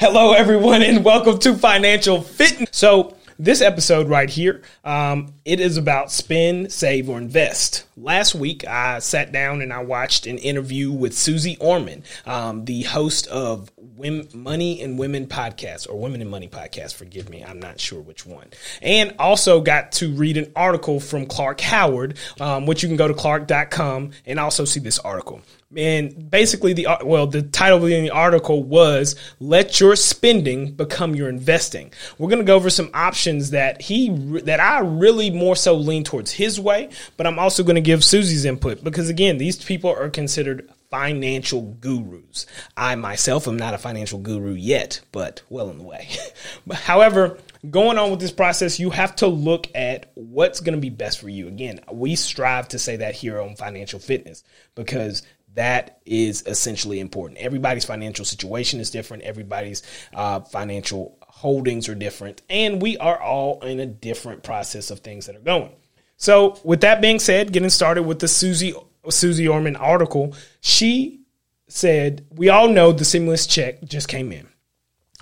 Hello, everyone, and welcome to Financial Fitness. So, this episode right here, um, it is about spend, save, or invest. Last week, I sat down and I watched an interview with Suze Orman, um, the host of Women, Money and Women podcast or Women and Money podcast. Forgive me, I'm not sure which one. And also got to read an article from Clark Howard, um, which you can go to clark.com and also see this article. And basically, the well, the title of the article was "Let Your Spending Become Your Investing." We're going to go over some options that he that I really more so lean towards his way, but I'm also going to give Suze's input because again, these people are considered financial gurus. I myself am not a financial guru yet, but well in the way. However, going on with this process, you have to look at what's going to be best for you. Again, we strive to say that here on Financial Fitness because that is essentially important. Everybody's financial situation is different. Everybody's uh, financial holdings are different, and we are all in a different process of things that are going. So, with that being said, getting started with the Suze, Suze Orman article, she said, "We all know the stimulus check just came in.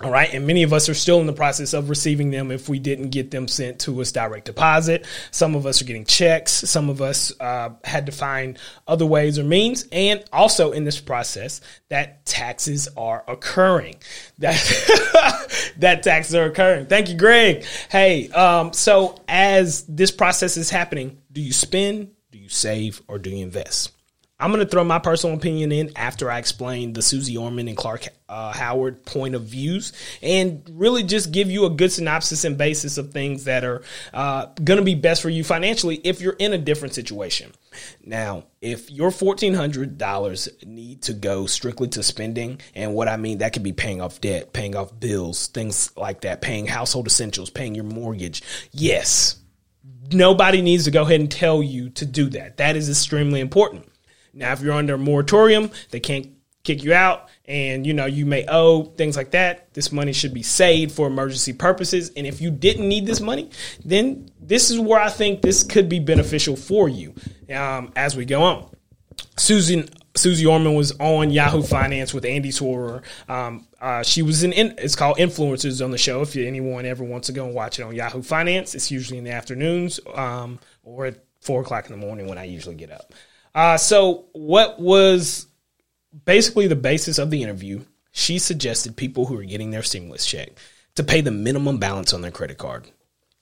All right. And many of us are still in the process of receiving them if we didn't get them sent to us direct deposit. Some of us are getting checks. Some of us uh, had to find other ways or means. And also in this process, that taxes are occurring. That, that taxes are occurring. Thank you, Greg. Hey, um, so as this process is happening, do you spend, do you save, or do you invest? I'm going to throw my personal opinion in after I explain the Suze Orman and Clark uh, Howard point of views and really just give you a good synopsis and basis of things that are uh, going to be best for you financially if you're in a different situation. Now, if your $1,400 need to go strictly to spending, and what I mean, that could be paying off debt, paying off bills, things like that, paying household essentials, paying your mortgage, yes. Nobody needs to go ahead and tell you to do that. That is extremely important. Now, if you're under a moratorium, they can't kick you out and you know you may owe things like that this money should be saved for emergency purposes. And if you didn't need this money then this is where i think this could be beneficial for you um, as we go on. Susan suze orman was on yahoo finance with andy Sorour. Um, uh, she was in, in, it's called influencers on the show. If anyone ever wants to go and watch it on yahoo finance it's usually in the afternoons um, or at four o'clock in the morning when i usually get up uh, so, what was basically the basis of the interview? She suggested people who are getting their stimulus check to pay the minimum balance on their credit card.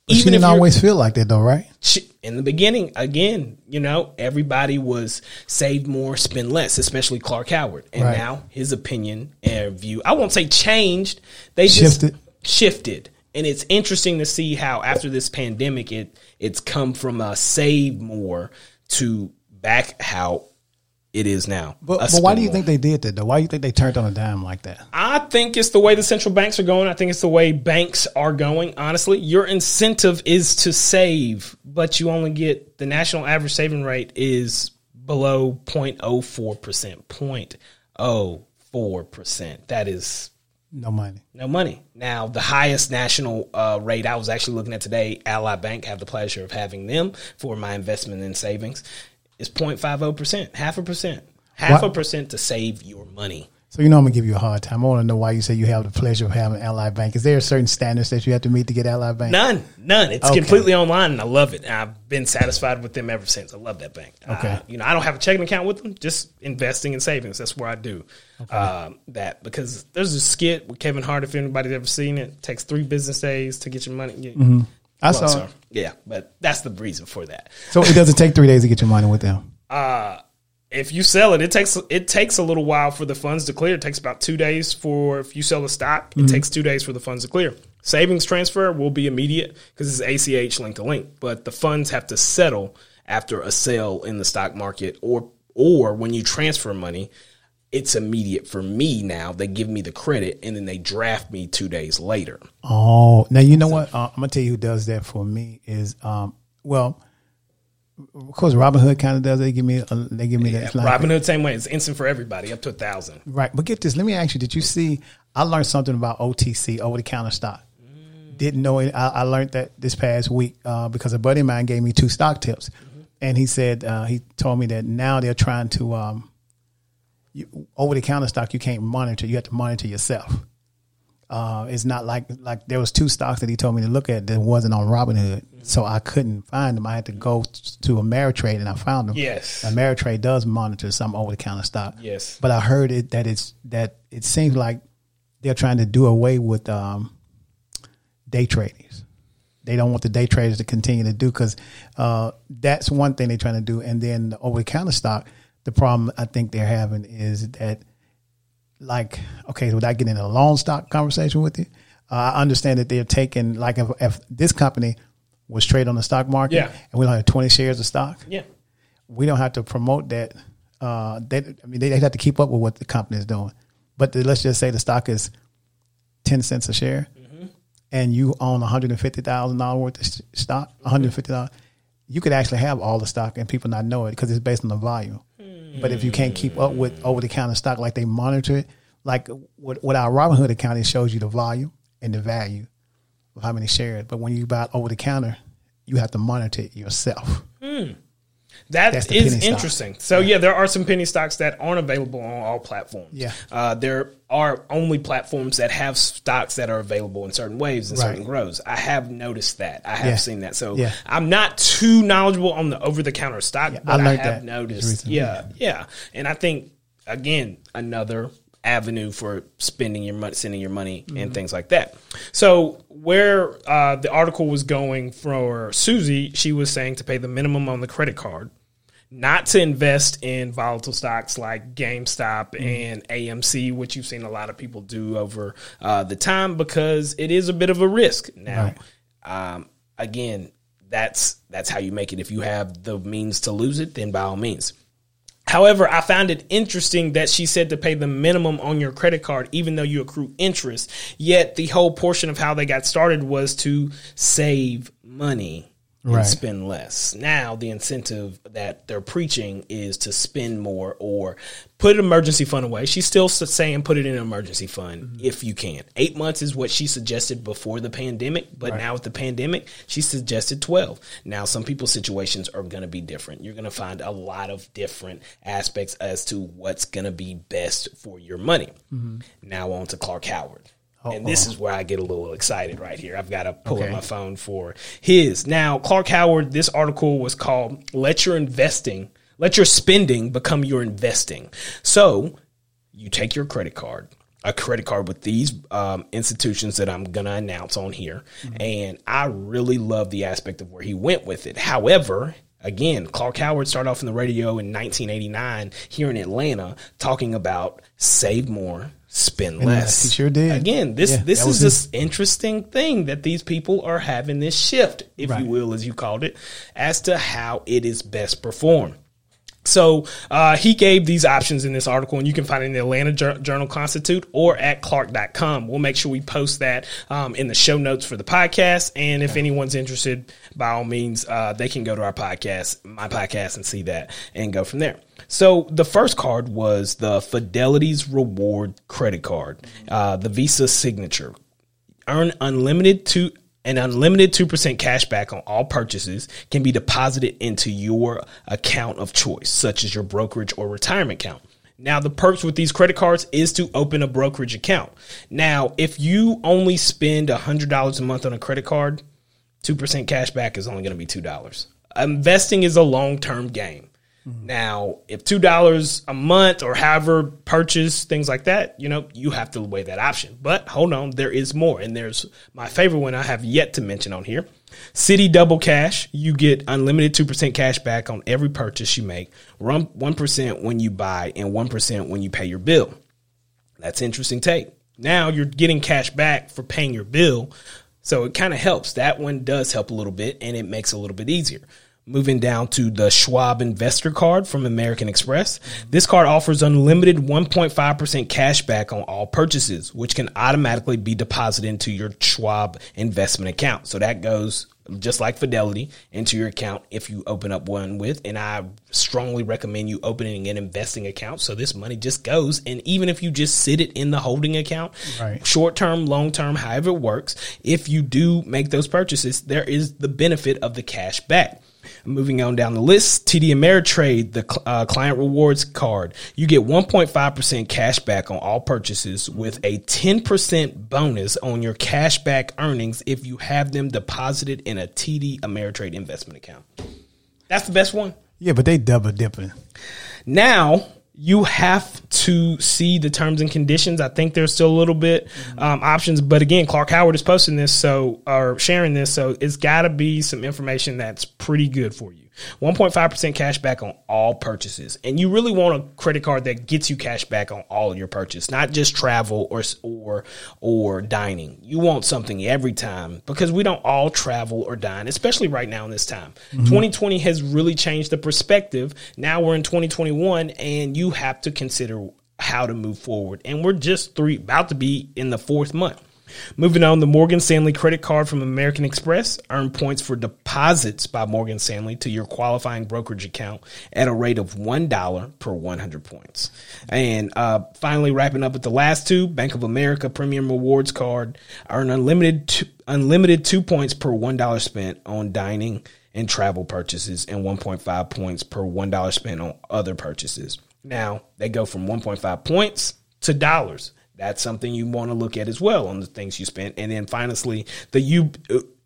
But Even she didn't always feel like that, though, right? She, in the beginning, again, you know, everybody was save more, spend less, especially Clark Howard. And right. now his opinion and view, I won't say changed, they shifted. just shifted. And it's interesting to see how after this pandemic, it it's come from a save more to back how it is now. But, but why do you think they did that though? Why do you think they turned on a dime like that? I think it's the way the central banks are going. I think it's the way banks are going. Honestly, your incentive is to save, but you only get the national average saving rate is below 0.04%. 0.04%. That is no money. No money. Now, the highest national uh, rate I was actually looking at today, Ally Bank, have the pleasure of having them for my investment in savings is 0.50%, half a percent, half what? a percent to save your money. So you know I'm gonna give you a hard time. I want to know why you say you have the pleasure of having Ally Bank. Is there a certain standards that you have to meet to get Ally Bank? None, none. It's okay. completely online, and I love it. I've been satisfied with them ever since. I love that bank. Okay, uh, you know I don't have a checking account with them, just investing and savings. That's where I do okay. uh, that because there's a skit with Kevin Hart. If anybody's ever seen it, it takes three business days to get your money. Mm-hmm. I well, saw. yeah, but that's the reason for that. So it doesn't take three days to get your money with them. Uh if you sell it, it takes it takes a little while for the funds to clear. It takes about two days for if you sell the stock. It mm-hmm. takes two days for the funds to clear. Savings transfer will be immediate because it's ACH link to link, but the funds have to settle after a sale in the stock market or or when you transfer money, it's immediate for me now. They give me the credit and then they draft me two days later. Oh, now you know so, what? Uh, I'm gonna tell you who does that for me is um, well of course, Robinhood kind of does. They give me, a, they give me yeah, that. Robinhood same way. It's instant for everybody, up to a thousand. Right, but get this. Let me ask you: Did you see? I learned something about OTC, over the counter stock. Mm. Didn't know it. I, I, learned that this past week uh, because a buddy of mine gave me two stock tips, mm-hmm. and he said uh, he told me that now they're trying to um, over the counter stock. You can't monitor. You have to monitor yourself. Uh, it's not like like there was two stocks that he told me to look at that wasn't on Robinhood, so I couldn't find them. I had to go to Ameritrade and I found them. Yes. Ameritrade does monitor some over the counter stock. Yes. but I heard it that it's that it seems like they're trying to do away with um, day traders. They don't want the day traders to continue to do because uh, that's one thing they're trying to do. And then the over the counter stock, the problem I think they're having is that like okay, without getting in a long stock conversation with you, uh, I understand that they're taking like if, if this company was traded on the stock market Yeah. and we don't have twenty shares of stock, Yeah. we don't have to promote that. Uh, they, I mean, they, they have to keep up with what the company is doing. But the, let's just say the stock is ten cents a share, and you own one hundred and fifty thousand dollars worth of stock, one hundred fifty dollars. You could actually have all the stock and people not know it because it's based on the volume. But if you can't keep up with over the counter stock, like they monitor it, like with, with our Robinhood account, it shows you the volume and the value of how many shares. But when you buy over the counter, you have to monitor it yourself. Hmm. That is penny stock. interesting. So yeah. there are some penny stocks that aren't available on all platforms. Yeah. uh, there are only platforms that have stocks that are available in certain waves and Right. certain grows. I have noticed that. I have Yeah. seen that. So Yeah. I'm not too knowledgeable on the over the counter stock, but I, learned have that noticed. Yeah, yeah, and I think again another avenue for spending your money, sending your money, Mm-hmm. and things like that. So where uh, the article was going for Suze, she was saying to pay the minimum on the credit card not to invest in volatile stocks like GameStop Mm-hmm. and AMC, which you've seen a lot of people do over uh, the time because it is a bit of a risk. Now, um, again, that's that's how you make it. If you have the means to lose it, then by all means. However, I found it interesting that she said to pay the minimum on your credit card, even though you accrue interest. Yet the whole portion of how they got started was to save money and Right. spend less. Now the incentive that they're preaching is to spend more or put an emergency fund away. She's still saying put it in an emergency fund mm-hmm. if you can. Eight months is what she suggested before the pandemic, but now with the pandemic, she suggested twelve. Now some people's situations are going to be different. You're going to find a lot of different aspects as to what's going to be best for your money. Mm-hmm. Now on to Clark Howard. And this is where I get a little excited right here. I've got to pull up my phone for his. Now, Clark Howard, this article was called Let Your Investing, Let Your Spending Become Your Investing. So you take your credit card, a credit card with these um, institutions that I'm going to announce on here. And I really love the aspect of where he went with it. However, again, Clark Howard started off in the radio in 1989 here in Atlanta talking about save more, spend less. less. He sure did. Again, this Yeah, this is this interesting thing that these people are having this shift, if Right. you will, as you called it, as to how it is best performed. So uh, he gave these options in this article, and you can find it in the Atlanta Jour- Journal Constitute or at clark.com. We'll make sure we post that um, in the show notes for the podcast. And if anyone's interested, by all means, uh, they can go to our podcast, my podcast, and see that and go from there. So the first card was the Fidelity's Reward credit card, uh, the Visa Signature earn unlimited to an unlimited 2% cash back on all purchases can be deposited into your account of choice, such as your brokerage or retirement account. Now, the perks with these credit cards is to open a brokerage account. Now, if you only spend $100 a month on a credit card, 2% cash back is only going to be $2. Investing is a long term game. Mm-hmm. Now, if two dollars a month or however purchase things like that, you know, you have to weigh that option. But hold on, there is more, and there's my favorite one I have yet to mention on here. Citi Double Cash, you get unlimited two percent cash back on every purchase you make. One percent when you buy and one percent when you pay your bill. That's interesting take. Now you're getting cash back for paying your bill. So it kind of helps. That one does help a little bit and it makes it a little bit easier. Moving down to the Schwab Investor Card from American Express. This card offers unlimited 1.5% cash back on all purchases, which can automatically be deposited into your Schwab investment account. So that goes just like Fidelity into your account if you open up one with. And I strongly recommend you opening an investing account. So this money just goes. And even if you just sit it in the holding account, Right. short term, long term, however it works, if you do make those purchases, there is the benefit of the cash back. Moving on down the list, TD Ameritrade, the uh, client rewards card. You get 1.5% cash back on all purchases with a 10% bonus on your cash back earnings if you have them deposited in a TD Ameritrade investment account. That's the best one. Yeah, but they double dipping. Now, you have to see the terms and conditions. I think there's still a little bit um, options, but again, Clark Howard is posting this, so or sharing this, so it's got to be some information that's pretty good for you. 1.5% cash back on all purchases. And you really want a credit card that gets you cash back on all of your purchase, not just travel or or or dining. You want something every time because we don't all travel or dine, especially right now in this time. Mm-hmm. 2020 has really changed the perspective. Now we're in 2021 and you have to consider how to move forward. And we're just three about to be in the fourth month. Moving on, the Morgan Stanley credit card from American Express earn points for deposits by Morgan Stanley to your qualifying brokerage account at a rate of $1 per 100 points. And uh, finally, wrapping up with the last two, Bank of America Premium Rewards Card earn unlimited two, unlimited two points per $1 spent on dining and travel purchases and 1.5 points per $1 spent on other purchases. Now, they go from 1.5 points to dollars that's something you want to look at as well on the things you spent. And then finally, the you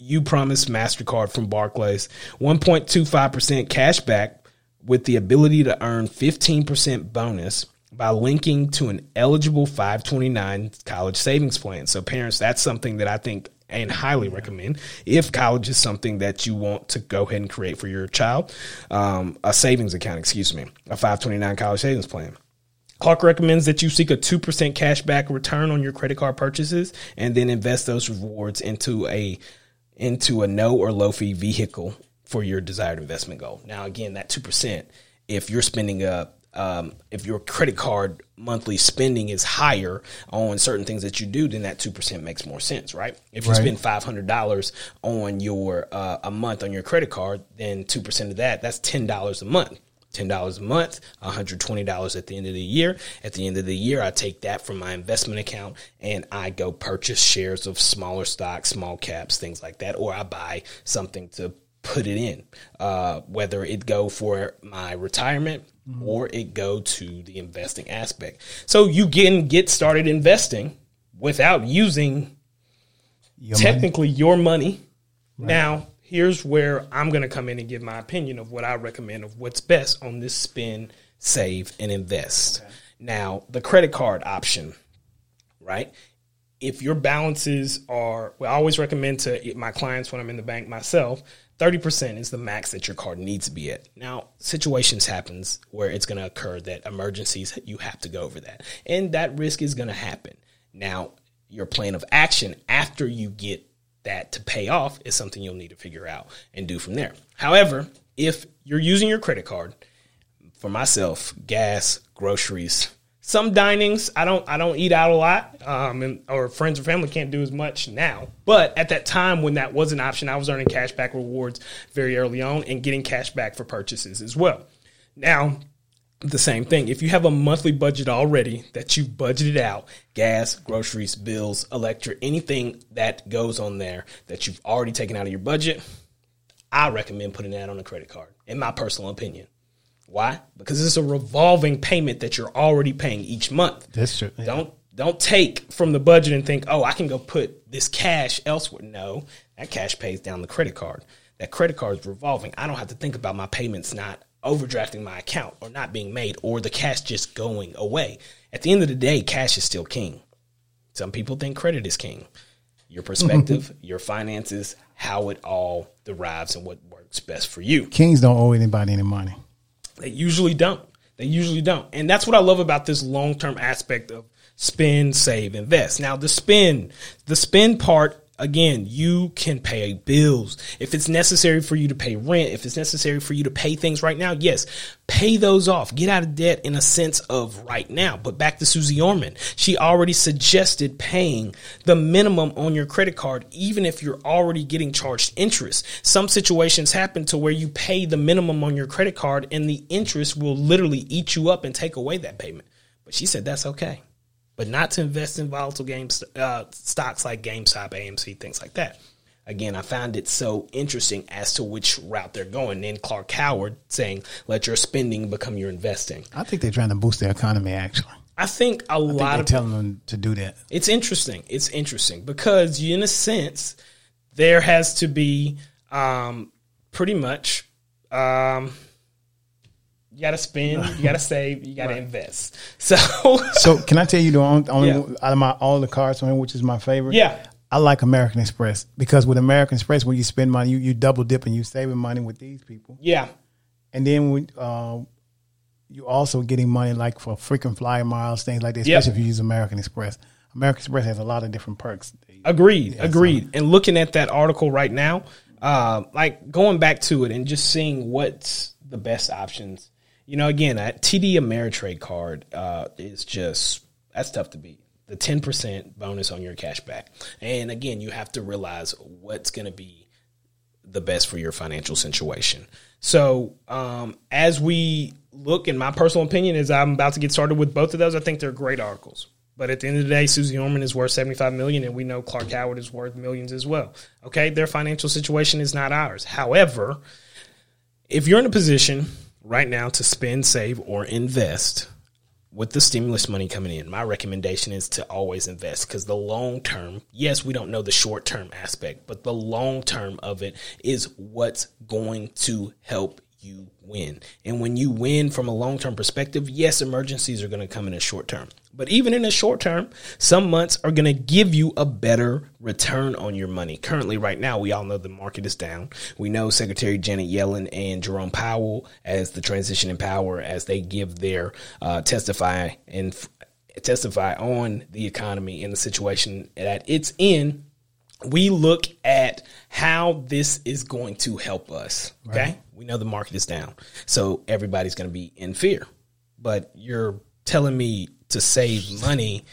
Upromise Mastercard from Barclays, 1.25% cash back with the ability to earn 15% bonus by linking to an eligible 529 college savings plan. So parents, that's something that I think and highly recommend if college is something that you want to go ahead and create for your child, um, a savings account, excuse me, a 529 college savings plan. Clark recommends that you seek a 2% cashback return on your credit card purchases and then invest those rewards into a into a no or low fee vehicle for your desired investment goal. Now again, that 2%, if you're spending a um, if your credit card monthly spending is higher on certain things that you do, then that two percent makes more sense, right? If you right. spend five hundred dollars on your uh, a month on your credit card, then two percent of that that's ten dollars a month. $10 a month, $120 at the end of the year. At the end of the year, I take that from my investment account and I go purchase shares of smaller stocks, small caps, things like that, or I buy something to put it in, uh, whether it go for my retirement mm-hmm. or it go to the investing aspect. So you can get started investing without using your technically money. your money. Right. Now, here's where I'm going to come in and give my opinion of what I recommend of what's best on this spend, save, and invest. Okay. Now, the credit card option, right? If your balances are, well, I always recommend to my clients when I'm in the bank myself, 30% is the max that your card needs to be at. Now, situations happens where it's going to occur that emergencies, you have to go over that. And that risk is going to happen. Now, your plan of action after you get that to pay off is something you'll need to figure out and do from there. However, if you're using your credit card, for myself, gas, groceries, some dinings, I don't I don't eat out a lot, um, and, or friends or family can't do as much now. But at that time when that was an option, I was earning cash back rewards very early on and getting cash back for purchases as well. Now the same thing. If you have a monthly budget already that you've budgeted out, gas, groceries, bills, electric, anything that goes on there that you've already taken out of your budget, I recommend putting that on a credit card, in my personal opinion. Why? Because it's a revolving payment that you're already paying each month. That's true. Yeah. Don't don't take from the budget and think, oh, I can go put this cash elsewhere. No, that cash pays down the credit card. That credit card is revolving. I don't have to think about my payments not overdrafting my account or not being made or the cash just going away. At the end of the day, cash is still king. Some people think credit is king. Your mm-hmm. perspective, your finances, how it all derives and what works best for you. Kings don't owe anybody any money. They usually don't. They usually don't. And that's what I love about this long term aspect of spend, save, invest. Now, the spend, the spend part again, you can pay bills. If it's necessary for you to pay rent, if it's necessary for you to pay things right now, yes, pay those off. Get out of debt in a sense of right now. But back to Suze Orman, she already suggested paying the minimum on your credit card, even if you're already getting charged interest. Some situations happen to where you pay the minimum on your credit card and the interest will literally eat you up and take away that payment. But she said that's okay but not to invest in volatile games uh, stocks like GameStop, AMC, things like that. again, I found it so interesting as to which route they're going. And Clark Howard saying, let your spending become your investing. I think they're trying to boost the economy, actually. I think a lot They're of telling them to do that. it's interesting. It's interesting because, in a sense, there has to be um, pretty much um, you got to spend, you got to save, you got to invest. So, So, can I tell you the only, only Yeah. out of my all the cards, which is my favorite? Yeah. I like American Express because with American Express, when you spend money, you, you double dip and you saving money with these people, yeah, and then when uh, you also getting money like for freaking flyer miles, things like that. Yep. Especially if you use American Express. American Express has a lot of different perks. agreed, agreed. And looking at that article right now, uh, like going back to it and just seeing what's the best options. You know, again, a TD Ameritrade card uh, is just that's tough to beat. The ten percent bonus on your cash back, and again, you have to realize what's going to be the best for your financial situation. So, um, as we look, in my personal opinion, is I'm about to get started with both of those. I think they're great articles. But at the end of the day, Suze Orman is worth 75 million, and we know Clark Howard is worth millions as well. Okay, their financial situation is not ours. However, if you're in a position right now to spend, save, or invest with the stimulus money coming in, my recommendation is to always invest because the long term, yes, we don't know the short term aspect, but the long term of it is what's going to help you win. And when you win from a long term perspective, yes, emergencies are going to come in a short term. But even in the short term, some months are going to give you a better return on your money. Currently, right now, we all know the market is down. We know Secretary Janet Yellen and Jerome Powell, as the transition in power, as they give their uh, testify and f- testify on the economy and the situation that it's in we look at how this is going to help us. Okay. We know the market is down. So everybody's going to be in fear. But you're telling me to save money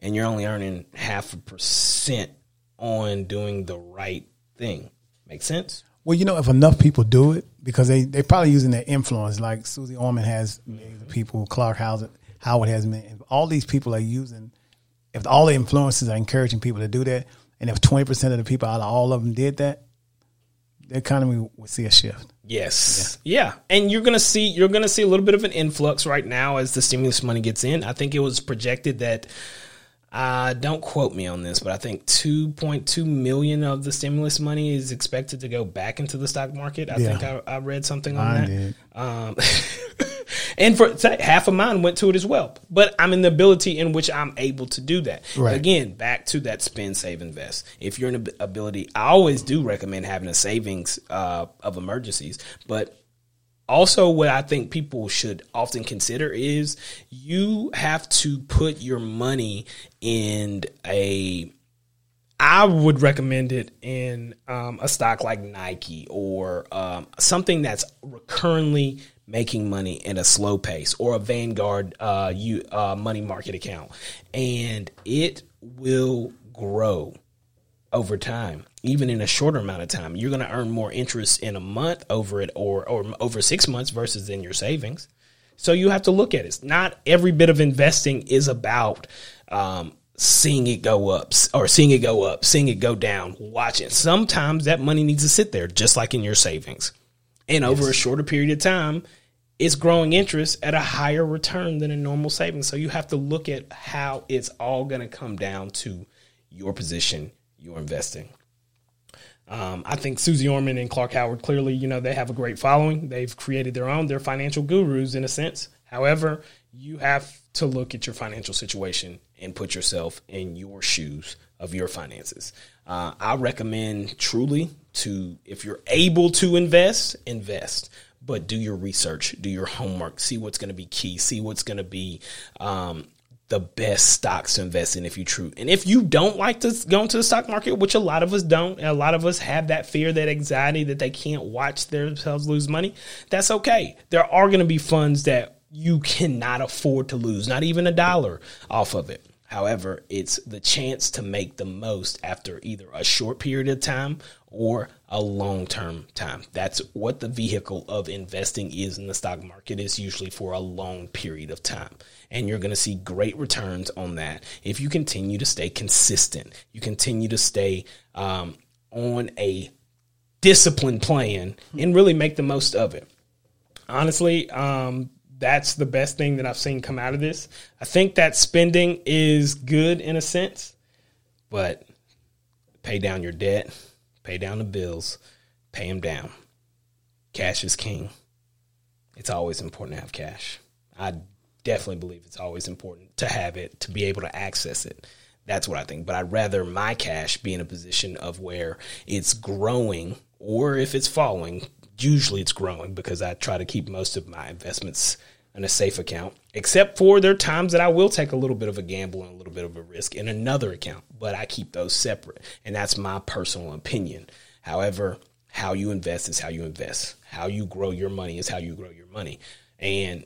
and you're only earning half a percent on doing the right thing. Make sense? Well, you know, if enough people do it, because they they probably using their influence, like Suze Orman has of people, Clark Howard, Howard has millions. All these people are using. If all the influences are encouraging people to do that, and if twenty percent of the people out of all of them did that, the economy will see a shift. Yes. Yeah. And you're gonna see you're gonna see a little bit of an influx right now as the stimulus money gets in. I think it was projected that uh, don't quote me on this, but I think 2.2 million of the stimulus money is expected to go back into the stock market. I Yeah. think I, I read something on I that. did. Um, and for half of mine went to it as well. But I'm in the ability in which I'm able to do that. Right. Again, back to that spend, save, invest. If you're in the ability, I always do recommend having a savings uh, of emergencies, but also what I think people should often consider is you have to put your money in a I would recommend it in um, a stock like Nike or um, something that's recurrently making money at a slow pace, or a Vanguard uh, you, uh, money market account, and it will grow over time, even in a shorter amount of time. You're going to earn more interest in a month over it, or or over six months versus in your savings. So you have to look at it. It's not every bit of investing is about um, seeing it go up or seeing it go up, seeing it go down, watching. Sometimes that money needs to sit there, just like in your savings. And over a shorter period of time, it's growing interest at a higher return than a normal savings. So you have to look at how it's all going to come down to your position, your investing. Um, I think Suze Orman and Clark Howard clearly, you know, they have a great following. They've created their own. They're financial gurus in a sense. However, you have to look at your financial situation and put yourself in your shoes of your finances. Uh, I recommend truly to, if you're able to invest, invest. But do your research, do your homework, see what's going to be key, see what's going to be um, the best stocks to invest in if you true. And if you don't like to go into the stock market, which a lot of us don't, and a lot of us have that fear, that anxiety that they can't watch themselves lose money, that's okay. There are going to be funds that you cannot afford to lose, not even a dollar off of it. However, it's the chance to make the most after either a short period of time or a long term time. That's what the vehicle of investing is in the stock market is usually for a long period of time. And you're going to see great returns on that if you continue to stay consistent. You continue to stay um, on a disciplined plan and really make the most of it. Honestly, um, that's the best thing that I've seen come out of this. I think that spending is good in a sense, but pay down your debt, pay down the bills, pay them down. Cash is king. It's always important to have cash. I definitely believe it's always important to have it, to be able to access it. That's what I think. But I'd rather my cash be in a position of where it's growing or if it's falling, usually it's growing because I try to keep most of my investments in a safe account, except for there are times that I will take a little bit of a gamble and a little bit of a risk in another account, but I keep those separate. And that's my personal opinion. However, how you invest is how you invest. How you grow your money is how you grow your money. And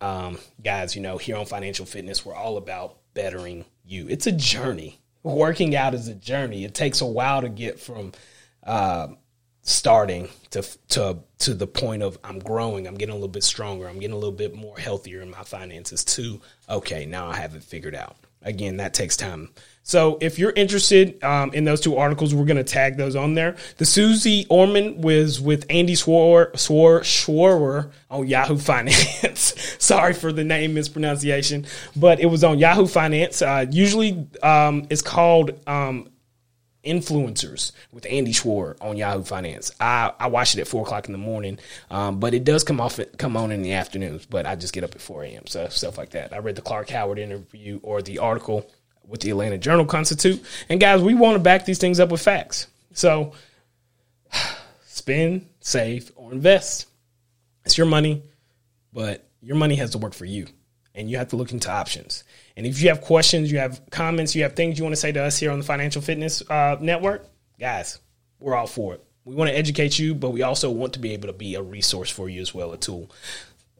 um, guys, you know, here on Financial Fitness, we're all about bettering you. It's a journey. Working out is a journey. It takes a while to get from uh, starting to to to the point of I'm growing, I'm getting a little bit stronger, I'm getting a little bit more healthier in my finances. too. okay, now I have it figured out. Again, that takes time. So if you're interested um, in those two articles, we're going to tag those on there. The Suze Orman was with Andy Schworer on Yahoo Finance. Sorry for the name mispronunciation, but it was on Yahoo Finance. Uh, usually um, it's called um, influencers with Andy Schwar on Yahoo Finance. I, I watch it at four o'clock in the morning, um, but it does come off come on in the afternoons. But I just get up at four a.m. So stuff like that. I read the Clark Howard interview or the article with the Atlanta Journal Constitute. And guys, we want to back these things up with facts. So spend, save, or invest. It's your money, but your money has to work for you. And you have to look into options. And if you have questions, you have comments, you have things you want to say to us here on the Financial Fitness uh, Network, guys, we're all for it. We want to educate you, but we also want to be able to be a resource for you as well, a tool.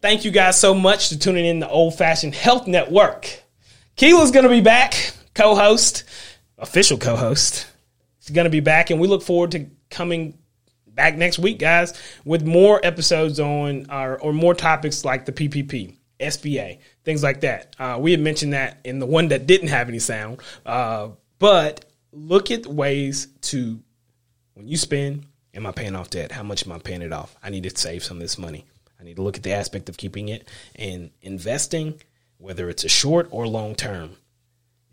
Thank you guys so much for tuning in the Old Fashioned Health Network. Keela's going to be back co host, official co host. She's going to be back, and we look forward to coming back next week, guys, with more episodes on our, or more topics like the PPP, SBA, things like that. Uh, we had mentioned that in the one that didn't have any sound, uh, but look at ways to, when you spend, am I paying off debt? How much am I paying it off? I need to save some of this money. I need to look at the aspect of keeping it and investing, whether it's a short or long term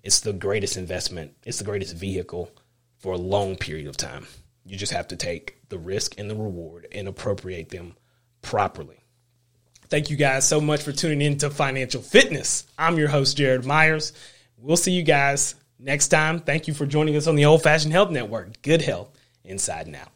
it's the greatest investment. It's the greatest vehicle for a long period of time. You just have to take the risk and the reward and appropriate them properly. Thank you guys so much for tuning in to Financial Fitness. I'm your host, Jared Myers. We'll see you guys next time. Thank you for joining us on the Old Fashioned Health Network. Good health inside and out.